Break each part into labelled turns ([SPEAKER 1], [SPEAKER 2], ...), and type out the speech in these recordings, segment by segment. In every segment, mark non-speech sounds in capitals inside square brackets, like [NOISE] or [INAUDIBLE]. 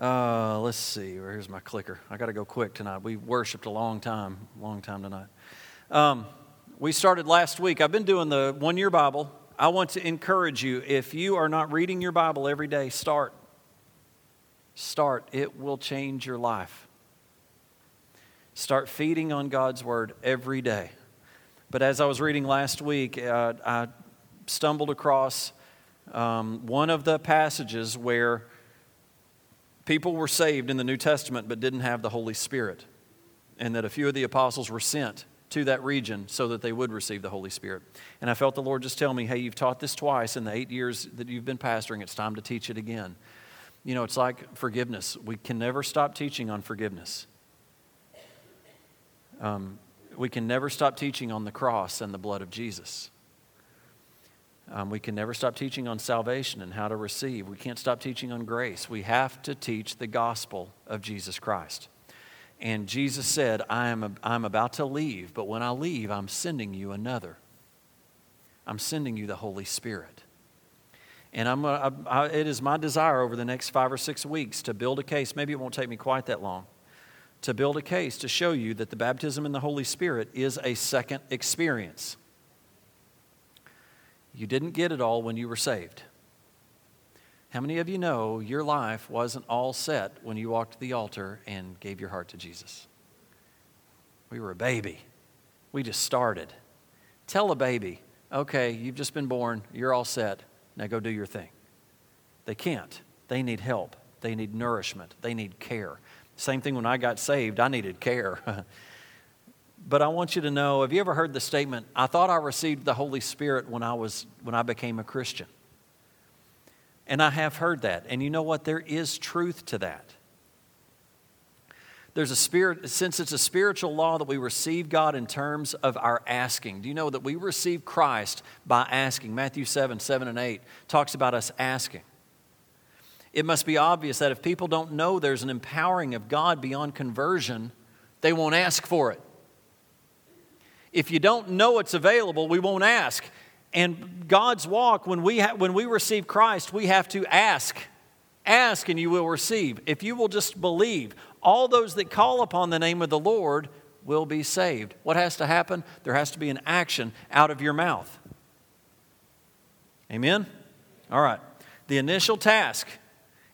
[SPEAKER 1] Uh, let's see. Here's my clicker. I got to go quick tonight. We worshiped a long time, long time tonight. Um, we started last week. I've been doing the one year Bible. I want to encourage you if you are not reading your Bible every day, start. Start. It will change your life. Start feeding on God's Word every day. But as I was reading last week, uh, I stumbled across um, one of the passages where people were saved in the New Testament but didn't have the Holy Spirit, and that a few of the apostles were sent to that region so that they would receive the Holy Spirit. And I felt the Lord just tell me, hey, you've taught this twice in the eight years that you've been pastoring, it's time to teach it again. You know, it's like forgiveness. We can never stop teaching on forgiveness. Um, we can never stop teaching on the cross and the blood of Jesus. Um, we can never stop teaching on salvation and how to receive. We can't stop teaching on grace. We have to teach the gospel of Jesus Christ. And Jesus said, I am, I'm about to leave, but when I leave, I'm sending you another. I'm sending you the Holy Spirit. And I'm, I, I, it is my desire over the next five or six weeks to build a case. Maybe it won't take me quite that long. To build a case to show you that the baptism in the Holy Spirit is a second experience. You didn't get it all when you were saved. How many of you know your life wasn't all set when you walked to the altar and gave your heart to Jesus? We were a baby. We just started. Tell a baby, okay, you've just been born, you're all set, now go do your thing. They can't. They need help, they need nourishment, they need care. Same thing when I got saved, I needed care. [LAUGHS] But I want you to know have you ever heard the statement, I thought I received the Holy Spirit when I, was, when I became a Christian? And I have heard that. And you know what? There is truth to that. There's a spirit, since it's a spiritual law that we receive God in terms of our asking. Do you know that we receive Christ by asking? Matthew 7, 7 and 8 talks about us asking. It must be obvious that if people don't know there's an empowering of God beyond conversion, they won't ask for it. If you don't know it's available, we won't ask. And God's walk, when we, ha- when we receive Christ, we have to ask. Ask and you will receive. If you will just believe, all those that call upon the name of the Lord will be saved. What has to happen? There has to be an action out of your mouth. Amen? All right. The initial task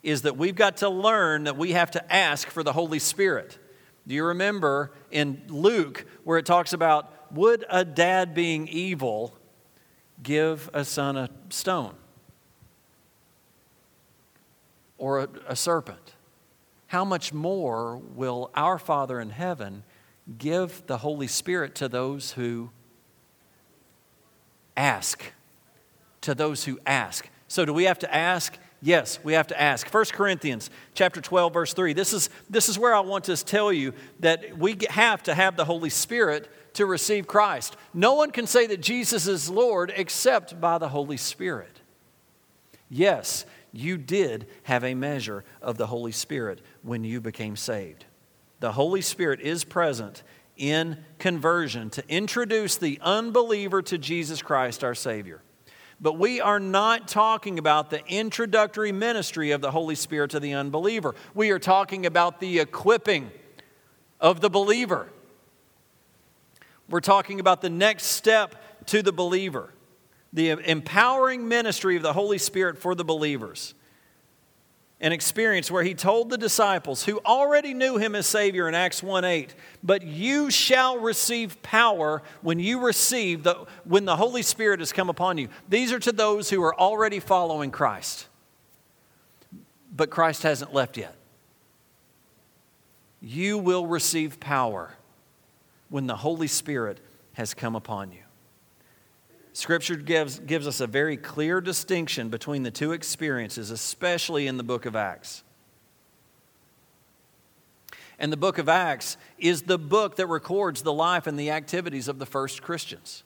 [SPEAKER 1] is that we've got to learn that we have to ask for the Holy Spirit. Do you remember in Luke where it talks about would a dad being evil give a son a stone or a, a serpent? How much more will our Father in heaven give the Holy Spirit to those who ask? To those who ask. So, do we have to ask? Yes, we have to ask. 1 Corinthians chapter 12 verse 3. This is this is where I want to tell you that we have to have the Holy Spirit to receive Christ. No one can say that Jesus is Lord except by the Holy Spirit. Yes, you did have a measure of the Holy Spirit when you became saved. The Holy Spirit is present in conversion to introduce the unbeliever to Jesus Christ, our Savior. But we are not talking about the introductory ministry of the Holy Spirit to the unbeliever. We are talking about the equipping of the believer. We're talking about the next step to the believer, the empowering ministry of the Holy Spirit for the believers. An experience where he told the disciples who already knew him as Savior in Acts 1 8, but you shall receive power when you receive the, when the Holy Spirit has come upon you. These are to those who are already following Christ. But Christ hasn't left yet. You will receive power when the Holy Spirit has come upon you. Scripture gives, gives us a very clear distinction between the two experiences, especially in the book of Acts. And the book of Acts is the book that records the life and the activities of the first Christians.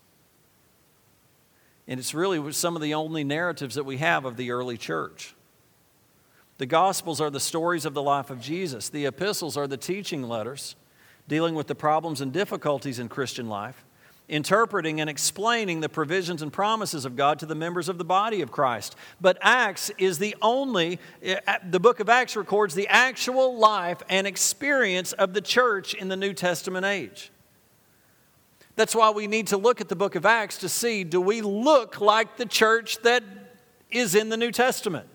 [SPEAKER 1] And it's really some of the only narratives that we have of the early church. The Gospels are the stories of the life of Jesus, the epistles are the teaching letters dealing with the problems and difficulties in Christian life. interpreting and explaining the provisions and promises of God to the members of the body of Christ. But Acts is the only, eh, the book of Acts records the actual life and experience of the church in the New Testament age. That's why we need to look at the book of Acts to see do we look like the church that is in the New Testament?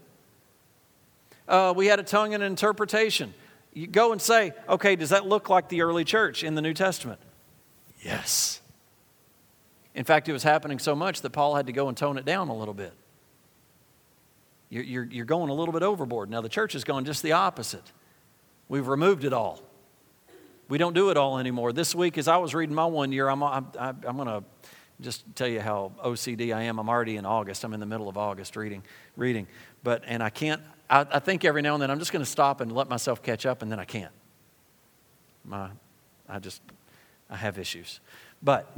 [SPEAKER 1] Uh, we had a tongue and interpretation. You go and say, okay, does that look like the early church in the New Testament? Yes. In fact, it was happening so much that Paul had to go and tone it down a little bit. You're, you're, you're going a little bit overboard. Now, the church has gone just the opposite. We've removed it all. We don't do it all anymore. This week, as I was reading my one year, I'm, I'm, I'm going to just tell you how OCD I am. I'm already in August. I'm in the middle of August reading, reading. But, and I can't, I, I think every now and then I'm just going to stop and let myself catch up, and then I can't. My, I just, I have issues. But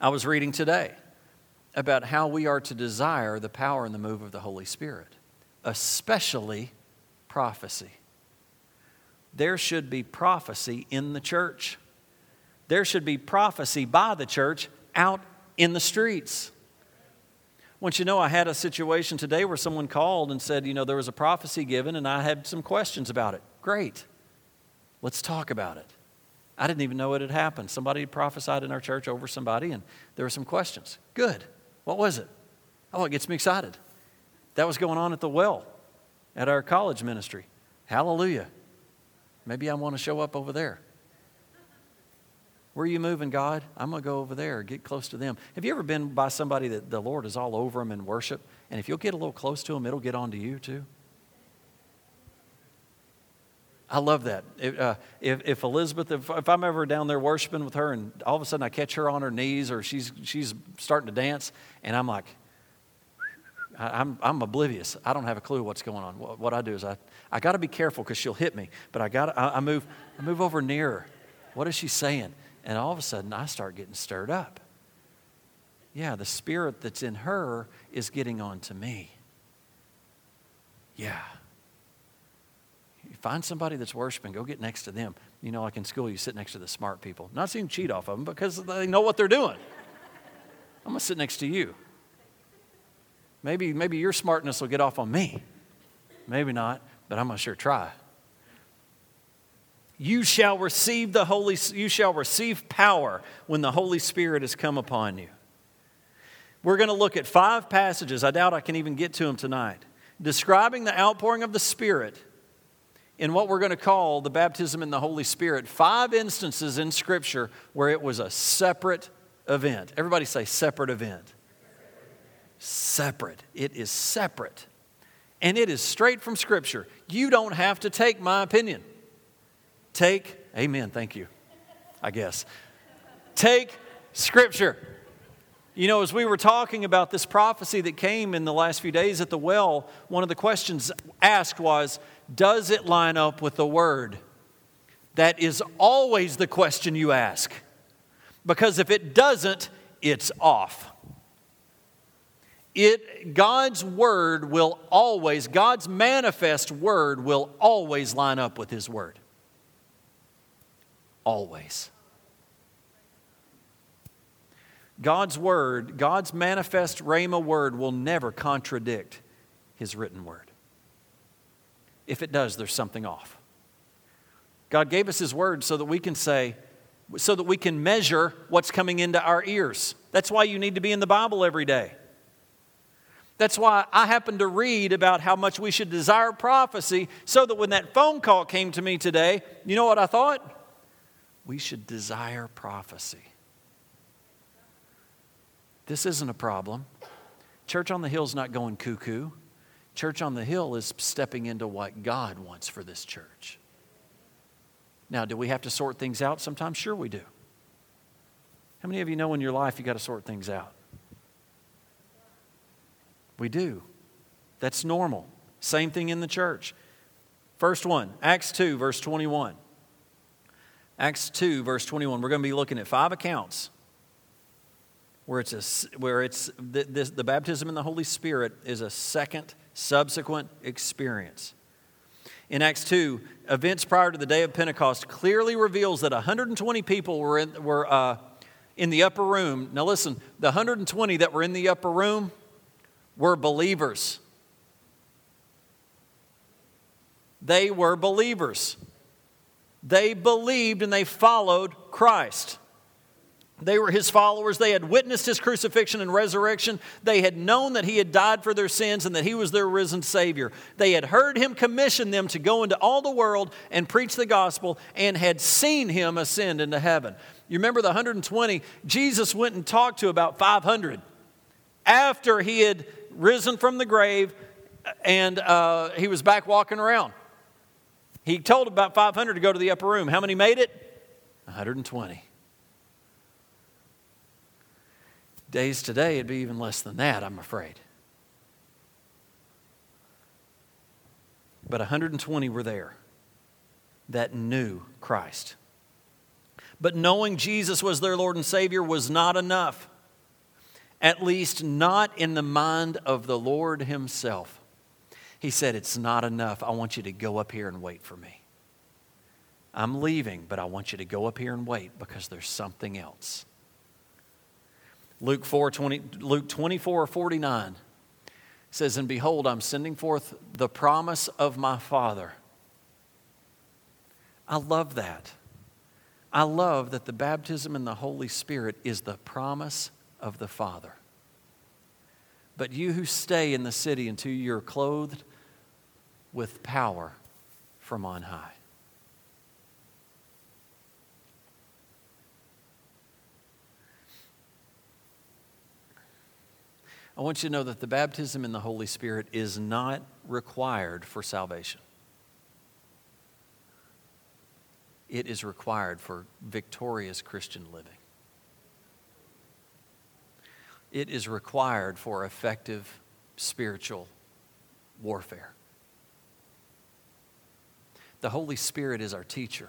[SPEAKER 1] I was reading today about how we are to desire the power and the move of the Holy Spirit, especially prophecy. There should be prophecy in the church. There should be prophecy by the church out in the streets. Once you know, I had a situation today where someone called and said, you know, there was a prophecy given and I had some questions about it. Great. Let's talk about it. I didn't even know it had happened. Somebody prophesied in our church over somebody, and there were some questions. Good. What was it? Oh, it gets me excited. That was going on at the well at our college ministry. Hallelujah. Maybe I want to show up over there. Where are you moving, God? I'm going to go over there, get close to them. Have you ever been by somebody that the Lord is all over them in worship? And if you'll get a little close to them, it'll get on to you too? I love that. If, uh, if, if, Elizabeth, if, if, I'm ever down there worshiping with her and all of a sudden I catch her on her knees or she's, she's starting to dance and I'm like, I, I'm, I'm oblivious. I don't have a clue what's going on. What, what I do is I, I got to be careful because she'll hit me, but I got I, I move, I move over nearer. What is she saying? And all of a sudden I start getting stirred up. Yeah, the spirit that's in her is getting on to me. Yeah. Find somebody that's worshiping, go get next to them. You know, like in school, you sit next to the smart people. Not saying cheat off of them because they know what they're doing. I'm going to sit next to you. Maybe, maybe your smartness will get off on me. Maybe not, but I'm going to sure try. You shall receive the Holy you shall receive power when the Holy Spirit has come upon you. We're going to look at five passages. I doubt I can even get to them tonight. Describing the outpouring of the Spirit in what we're going to call the baptism in the Holy Spirit, five instances in Scripture where it was a separate event. Everybody say separate event. Separate. It is separate. And it is straight from Scripture. You don't have to take my opinion. Take, amen, thank you, I guess. Take Scripture. You know, as we were talking about this prophecy that came in the last few days at the well, one of the questions asked was, does it line up with the word? That is always the question you ask. Because if it doesn't, it's off. It, God's word will always, God's manifest word will always line up with his word. Always. God's word, God's manifest Rhema word will never contradict his written word. If it does, there's something off. God gave us His Word so that we can say, so that we can measure what's coming into our ears. That's why you need to be in the Bible every day. That's why I happened to read about how much we should desire prophecy, so that when that phone call came to me today, you know what I thought? We should desire prophecy. This isn't a problem. Church on the Hill is not going cuckoo. Church on the Hill is stepping into what God wants for this church. Now, do we have to sort things out sometimes? Sure, we do. How many of you know in your life you got to sort things out? We do. That's normal. Same thing in the church. First one, Acts 2, verse 21. Acts 2, verse 21. We're going to be looking at five accounts where it's, a, where it's the, this, the baptism in the Holy Spirit is a second subsequent experience. In Acts 2, events prior to the day of Pentecost clearly reveals that 120 people were, in, were uh, in the upper room. Now, listen, the 120 that were in the upper room were believers. They were believers. They believed and they followed Christ. They were his followers. They had witnessed his crucifixion and resurrection. They had known that he had died for their sins and that he was their risen Savior. They had heard him commission them to go into all the world and preach the gospel and had seen him ascend into heaven. You remember the 120? Jesus went and talked to about 500 after he had risen from the grave and uh, he was back walking around. He told about 500 to go to the upper room. How many made it? 120. Days today, it'd be even less than that, I'm afraid. But 120 were there that knew Christ. But knowing Jesus was their Lord and Savior was not enough, at least not in the mind of the Lord Himself. He said, It's not enough. I want you to go up here and wait for me. I'm leaving, but I want you to go up here and wait because there's something else. Luke, 4, 20, Luke 24 49 says, And behold, I'm sending forth the promise of my Father. I love that. I love that the baptism in the Holy Spirit is the promise of the Father. But you who stay in the city until you're clothed with power from on high. I want you to know that the baptism in the Holy Spirit is not required for salvation. It is required for victorious Christian living. It is required for effective spiritual warfare. The Holy Spirit is our teacher.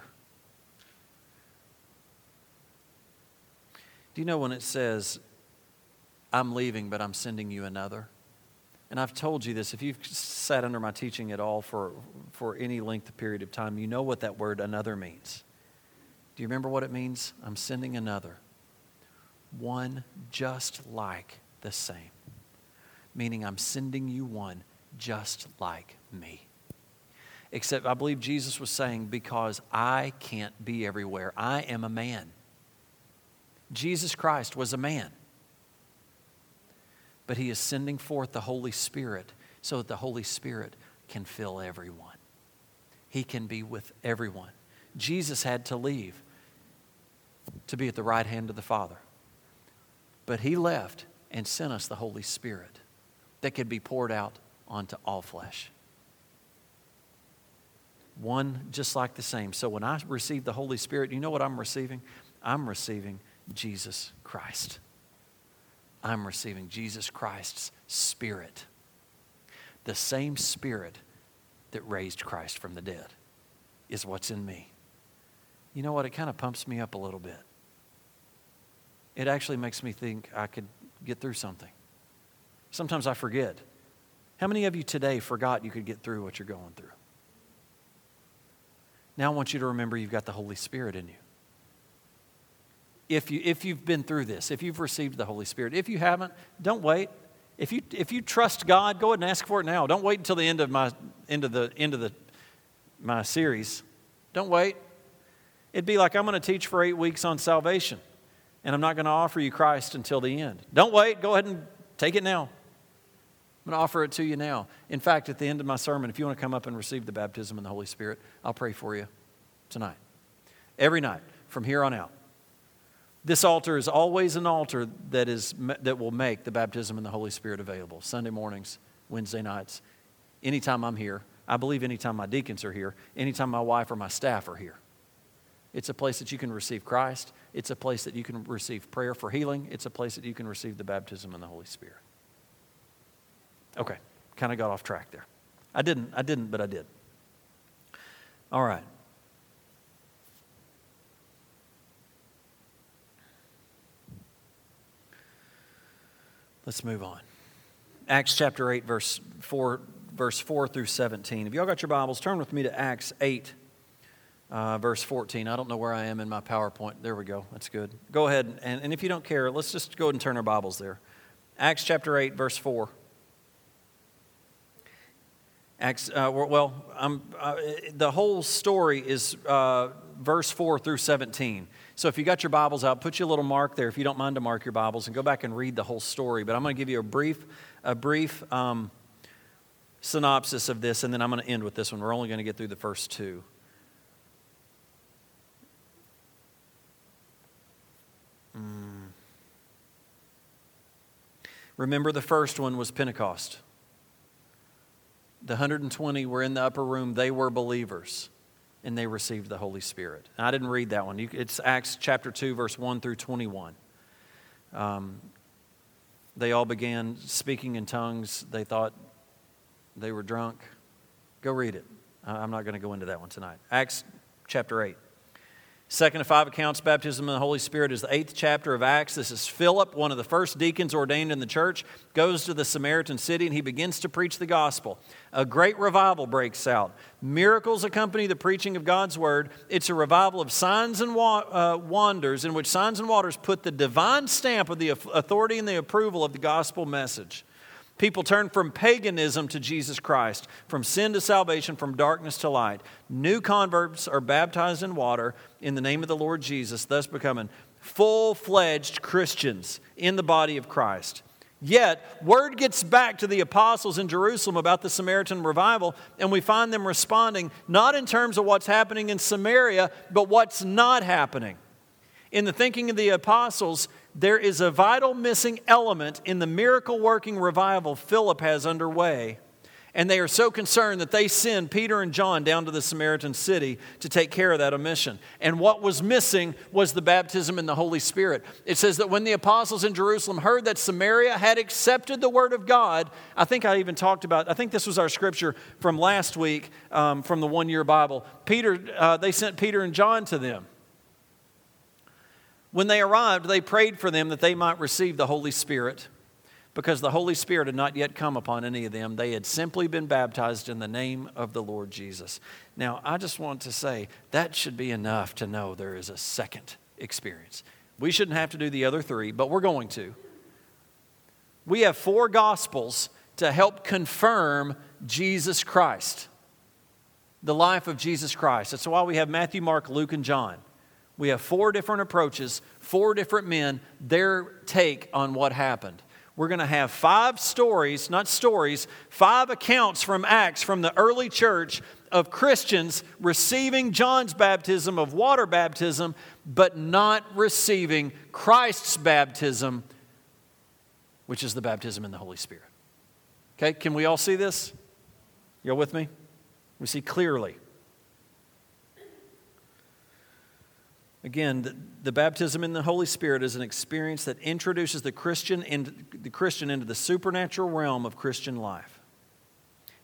[SPEAKER 1] Do you know when it says, I'm leaving, but I'm sending you another? And I've told you this, if you've sat under my teaching at all for, for any length of period of time, you know what that word another means. Do you remember what it means? I'm sending another. One just like the same. Meaning, I'm sending you one just like me. Except I believe Jesus was saying, because I can't be everywhere. I am a man. Jesus Christ was a man. But he is sending forth the Holy Spirit so that the Holy Spirit can fill everyone. He can be with everyone. Jesus had to leave to be at the right hand of the Father. But he left and sent us the Holy Spirit that could be poured out onto all flesh one just like the same. So when I receive the Holy Spirit, you know what I'm receiving? I'm receiving Jesus Christ. I'm receiving Jesus Christ's Spirit. The same Spirit that raised Christ from the dead is what's in me. You know what? It kind of pumps me up a little bit. It actually makes me think I could get through something. Sometimes I forget. How many of you today forgot you could get through what you're going through? Now I want you to remember you've got the Holy Spirit in you. If, you. if you've been through this, if you've received the Holy Spirit, if you haven't, don't wait. If you, if you trust God, go ahead and ask for it now. Don't wait until the end of my, end of the, end of the, my series. Don't wait. It'd be like I'm going to teach for eight weeks on salvation, and I'm not going to offer you Christ until the end. Don't wait. Go ahead and take it now. I'm going to offer it to you now. In fact, at the end of my sermon, if you want to come up and receive the baptism in the Holy Spirit, I'll pray for you tonight. Every night from here on out. This altar is always an altar that, is, that will make the baptism in the Holy Spirit available. Sunday mornings, Wednesday nights, anytime I'm here. I believe anytime my deacons are here, anytime my wife or my staff are here. It's a place that you can receive Christ. It's a place that you can receive prayer for healing. It's a place that you can receive the baptism in the Holy Spirit. Okay, kind of got off track there. I didn't, I didn't, but I did. All right. Let's move on. Acts chapter 8, verse 4, verse 4 through 17. If y'all got your Bibles, turn with me to Acts 8, uh, verse 14. I don't know where I am in my PowerPoint. There we go. That's good. Go ahead. And, and if you don't care, let's just go ahead and turn our Bibles there. Acts chapter 8, verse 4. Acts, uh, well, uh, the whole story is uh, verse 4 through 17. So if you got your Bibles out, put your little mark there if you don't mind to mark your Bibles and go back and read the whole story. But I'm going to give you a brief, a brief um, synopsis of this, and then I'm going to end with this one. We're only going to get through the first two. Mm. Remember, the first one was Pentecost. The 120 were in the upper room, they were believers, and they received the Holy Spirit. I didn't read that one. It's Acts chapter 2, verse 1 through 21. Um, they all began speaking in tongues. They thought they were drunk. Go read it. I'm not going to go into that one tonight. Acts chapter 8. Second of five accounts, baptism in the Holy Spirit is the eighth chapter of Acts. This is Philip, one of the first deacons ordained in the church, goes to the Samaritan city and he begins to preach the gospel. A great revival breaks out. Miracles accompany the preaching of God's word. It's a revival of signs and uh, wonders in which signs and wonders put the divine stamp of the authority and the approval of the gospel message. People turn from paganism to Jesus Christ, from sin to salvation, from darkness to light. New converts are baptized in water in the name of the Lord Jesus, thus becoming full fledged Christians in the body of Christ. Yet, word gets back to the apostles in Jerusalem about the Samaritan revival, and we find them responding not in terms of what's happening in Samaria, but what's not happening. In the thinking of the apostles, there is a vital missing element in the miracle working revival Philip has underway. And they are so concerned that they send Peter and John down to the Samaritan city to take care of that omission. And what was missing was the baptism in the Holy Spirit. It says that when the apostles in Jerusalem heard that Samaria had accepted the word of God, I think I even talked about, I think this was our scripture from last week um, from the one year Bible. Peter, uh, they sent Peter and John to them. When they arrived, they prayed for them that they might receive the Holy Spirit because the Holy Spirit had not yet come upon any of them. They had simply been baptized in the name of the Lord Jesus. Now, I just want to say that should be enough to know there is a second experience. We shouldn't have to do the other three, but we're going to. We have four gospels to help confirm Jesus Christ, the life of Jesus Christ. That's why we have Matthew, Mark, Luke, and John. We have four different approaches, four different men, their take on what happened. We're going to have five stories, not stories, five accounts from Acts from the early church of Christians receiving John's baptism of water baptism, but not receiving Christ's baptism, which is the baptism in the Holy Spirit. Okay, can we all see this? You're with me? We see clearly. Again, the, the, baptism in the Holy Spirit is an experience that introduces the Christian, the Christian into the supernatural realm of Christian life.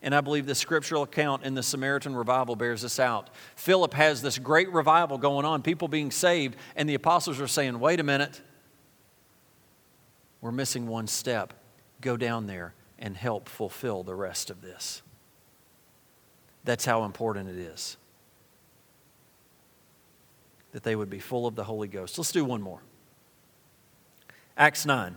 [SPEAKER 1] And I believe the scriptural account in the Samaritan revival bears this out. Philip has this great revival going on, people being saved, and the apostles are saying, wait a minute, we're missing one step. Go down there and help fulfill the rest of this. That's how important it is that they would be full of the Holy Ghost. Let's do one more. Acts 9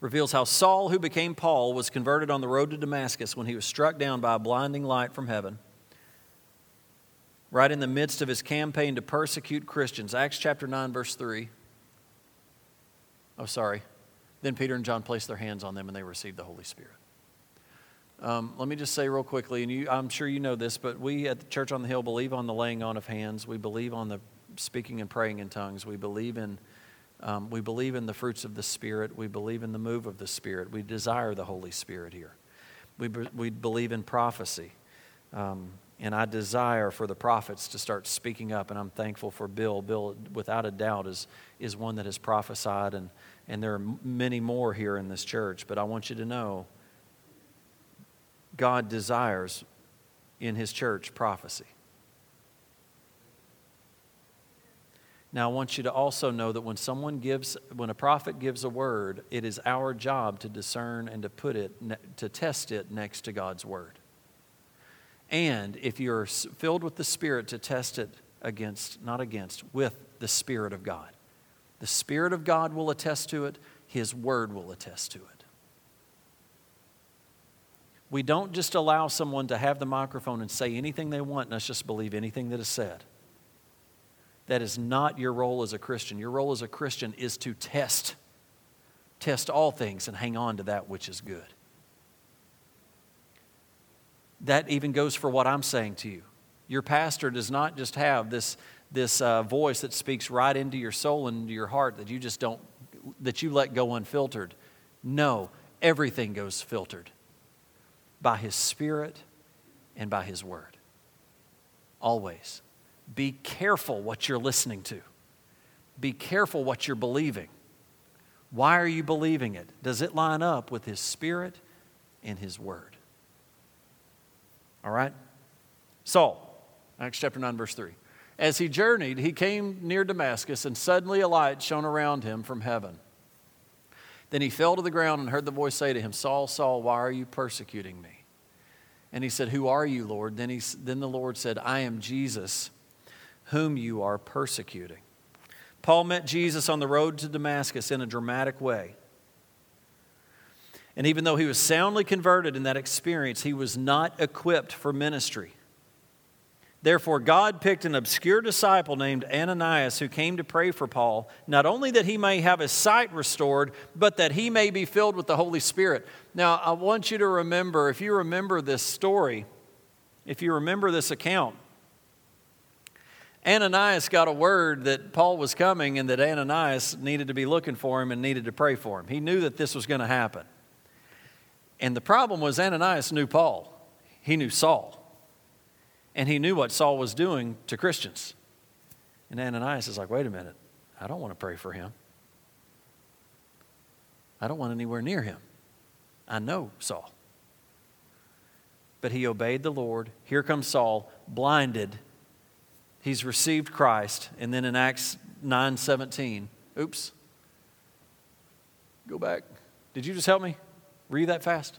[SPEAKER 1] reveals how Saul, who became Paul, was converted on the road to Damascus when he was struck down by a blinding light from heaven. Right in the midst of his campaign to persecute Christians. Acts chapter 9, verse 3. Oh, sorry. Then Peter and John placed their hands on them and they received the Holy Spirit. Um, let me just say real quickly, and you, I'm sure you know this, but we at the Church on the Hill believe on the laying on of hands. We believe on the speaking and praying in tongues. We believe in, um, we believe in the fruits of the Spirit. We believe in the move of the Spirit. We desire the Holy Spirit here. We, we believe in prophecy. Um, and I desire for the prophets to start speaking up, and I'm thankful for Bill. Bill, without a doubt, is, is one that has prophesied, and, and there are many more here in this church. But I want you to know God desires in His church prophecy. Now, I want you to also know that when someone gives, when a prophet gives a word, it is our job to discern and to put it, to test it next to God's word. And if you're filled with the Spirit, to test it against, not against, with the Spirit of God. The Spirit of God will attest to it, His Word will attest to it. We don't just allow someone to have the microphone and say anything they want and us just believe anything that is said. That is not your role as a Christian. Your role as a Christian is to test, test all things and hang on to that which is good. That even goes for what I'm saying to you. Your pastor does not just have this, this uh, voice that speaks right into your soul and into your heart that you just don't, that you let go unfiltered. No, everything goes filtered by His Spirit and by His Word. Always. Be careful what you're listening to. Be careful what you're believing. Why are you believing it? Does it line up with His Spirit and His Word? All right? Saul, Acts chapter 9, verse 3. As he journeyed, he came near Damascus, and suddenly a light shone around him from heaven. Then he fell to the ground and heard the voice say to him, Saul, Saul, why are you persecuting me? And he said, Who are you, Lord? Then, he, then the Lord said, I am Jesus, whom you are persecuting. Paul met Jesus on the road to Damascus in a dramatic way. And even though he was soundly converted in that experience, he was not equipped for ministry. Therefore, God picked an obscure disciple named Ananias who came to pray for Paul, not only that he may have his sight restored, but that he may be filled with the Holy Spirit. Now, I want you to remember, if you remember this story, if you remember this account, Ananias got a word that Paul was coming and that Ananias needed to be looking for him and needed to pray for him. He knew that this was going to happen. And the problem was, Ananias knew Paul, he knew Saul, and he knew what Saul was doing to Christians. And Ananias is like, wait a minute, I don't want to pray for him. I don't want anywhere near him. I know Saul. But he obeyed the Lord. Here comes Saul, blinded. He's received Christ. And then in Acts 9 17, oops, go back. Did you just help me? You that fast?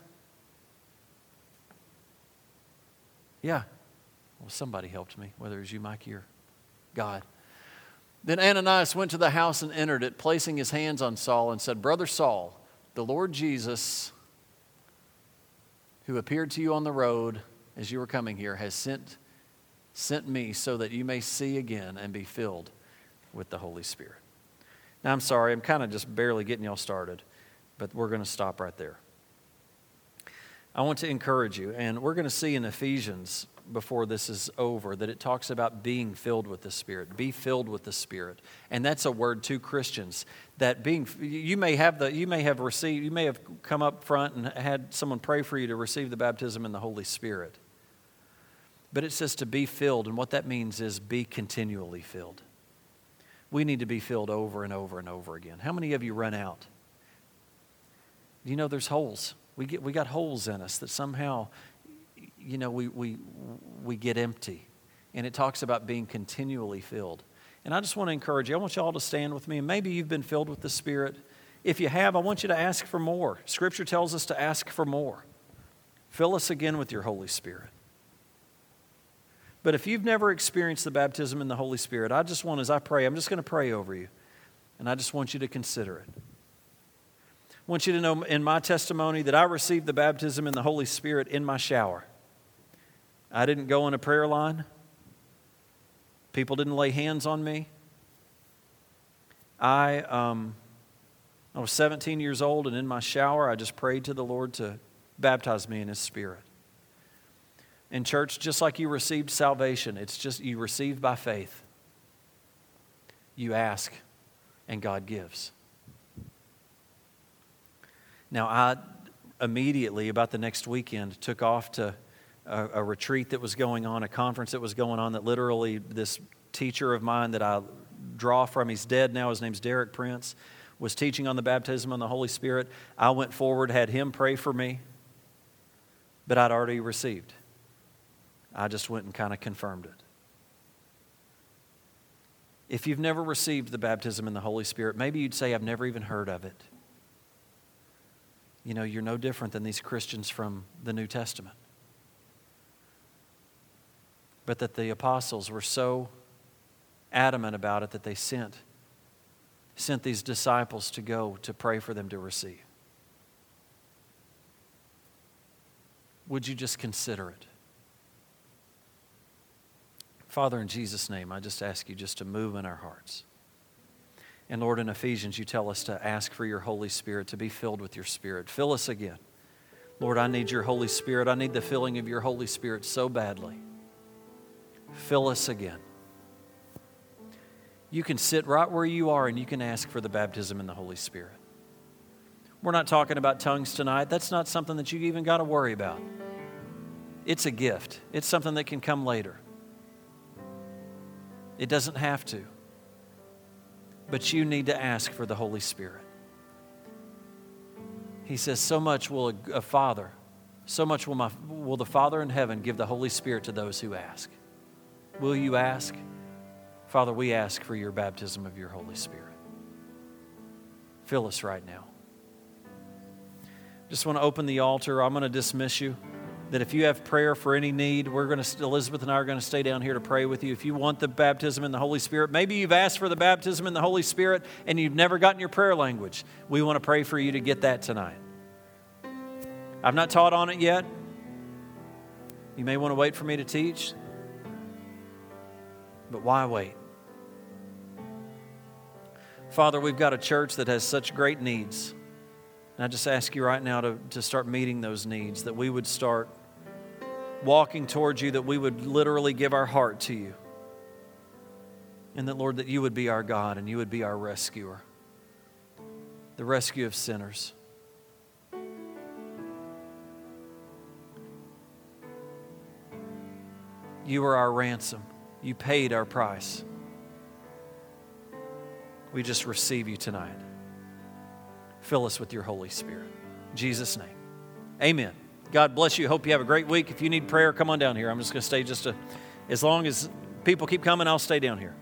[SPEAKER 1] Yeah. Well, somebody helped me, whether it was you, Mikey, or God. Then Ananias went to the house and entered it, placing his hands on Saul and said, Brother Saul, the Lord Jesus, who appeared to you on the road as you were coming here, has sent, sent me so that you may see again and be filled with the Holy Spirit. Now, I'm sorry, I'm kind of just barely getting y'all started, but we're going to stop right there. I want to encourage you, and we're going to see in Ephesians before this is over that it talks about being filled with the Spirit. Be filled with the Spirit. And that's a word to Christians that being you may have the you may have received you may have come up front and had someone pray for you to receive the baptism in the Holy Spirit. But it says to be filled, and what that means is be continually filled. We need to be filled over and over and over again. How many of you run out? You know there's holes we, get, we got holes in us that somehow, you know, we, we, we get empty. And it talks about being continually filled. And I just want to encourage you. I want you all to stand with me. And maybe you've been filled with the Spirit. If you have, I want you to ask for more. Scripture tells us to ask for more. Fill us again with your Holy Spirit. But if you've never experienced the baptism in the Holy Spirit, I just want, as I pray, I'm just going to pray over you. And I just want you to consider it. I want you to know in my testimony that I received the baptism in the Holy Spirit in my shower. I didn't go in a prayer line. People didn't lay hands on me. I, um, I was 17 years old, and in my shower, I just prayed to the Lord to baptize me in His Spirit. In church, just like you received salvation, it's just you receive by faith. You ask, and God gives. Now, I immediately, about the next weekend, took off to a, a, retreat that was going on, a conference that was going on that literally this teacher of mine that I draw from, he's dead now, his name's Derek Prince, was teaching on the baptism of the Holy Spirit. I went forward, had him pray for me, but I'd already received. I just went and kind of confirmed it. If you've never received the baptism in the Holy Spirit, maybe you'd say, I've never even heard of it you know, you're no different than these Christians from the New Testament. But that the apostles were so adamant about it that they sent sent these disciples to go to pray for them to receive. Would you just consider it? Father, in Jesus' name, I just ask you just to move in our hearts. And Lord, in Ephesians, you tell us to ask for your Holy Spirit to be filled with your Spirit. Fill us again. Lord, I need your Holy Spirit. I need the filling of your Holy Spirit so badly. Fill us again. You can sit right where you are and you can ask for the baptism in the Holy Spirit. We're not talking about tongues tonight. That's not something that you even got to worry about. It's a gift, it's something that can come later. It doesn't have to. But you need to ask for the Holy Spirit. He says, So much will a, a father, so much will, my, will the Father in heaven give the Holy Spirit to those who ask. Will you ask? Father, we ask for your baptism of your Holy Spirit. Fill us right now. Just want to open the altar. I'm going to dismiss you. That if you have prayer for any need, we're going to, Elizabeth and I are going to stay down here to pray with you. If you want the baptism in the Holy Spirit, maybe you've asked for the baptism in the Holy Spirit and you've never gotten your prayer language. We want to pray for you to get that tonight. I've not taught on it yet. You may want to wait for me to teach. But why wait? Father, we've got a church that has such great needs. And I just ask you right now to, to start meeting those needs, that we would start walking towards you, that we would literally give our heart to you. And that, Lord, that you would be our God and you would be our rescuer, the rescue of sinners. You are our ransom. You paid our price. We just receive you tonight. Fill us with your Holy Spirit. In Jesus' name. Amen. God bless you. Hope you have a great week. If you need prayer, come on down here. I'm just going to stay just a, as long as people keep coming, I'll stay down here.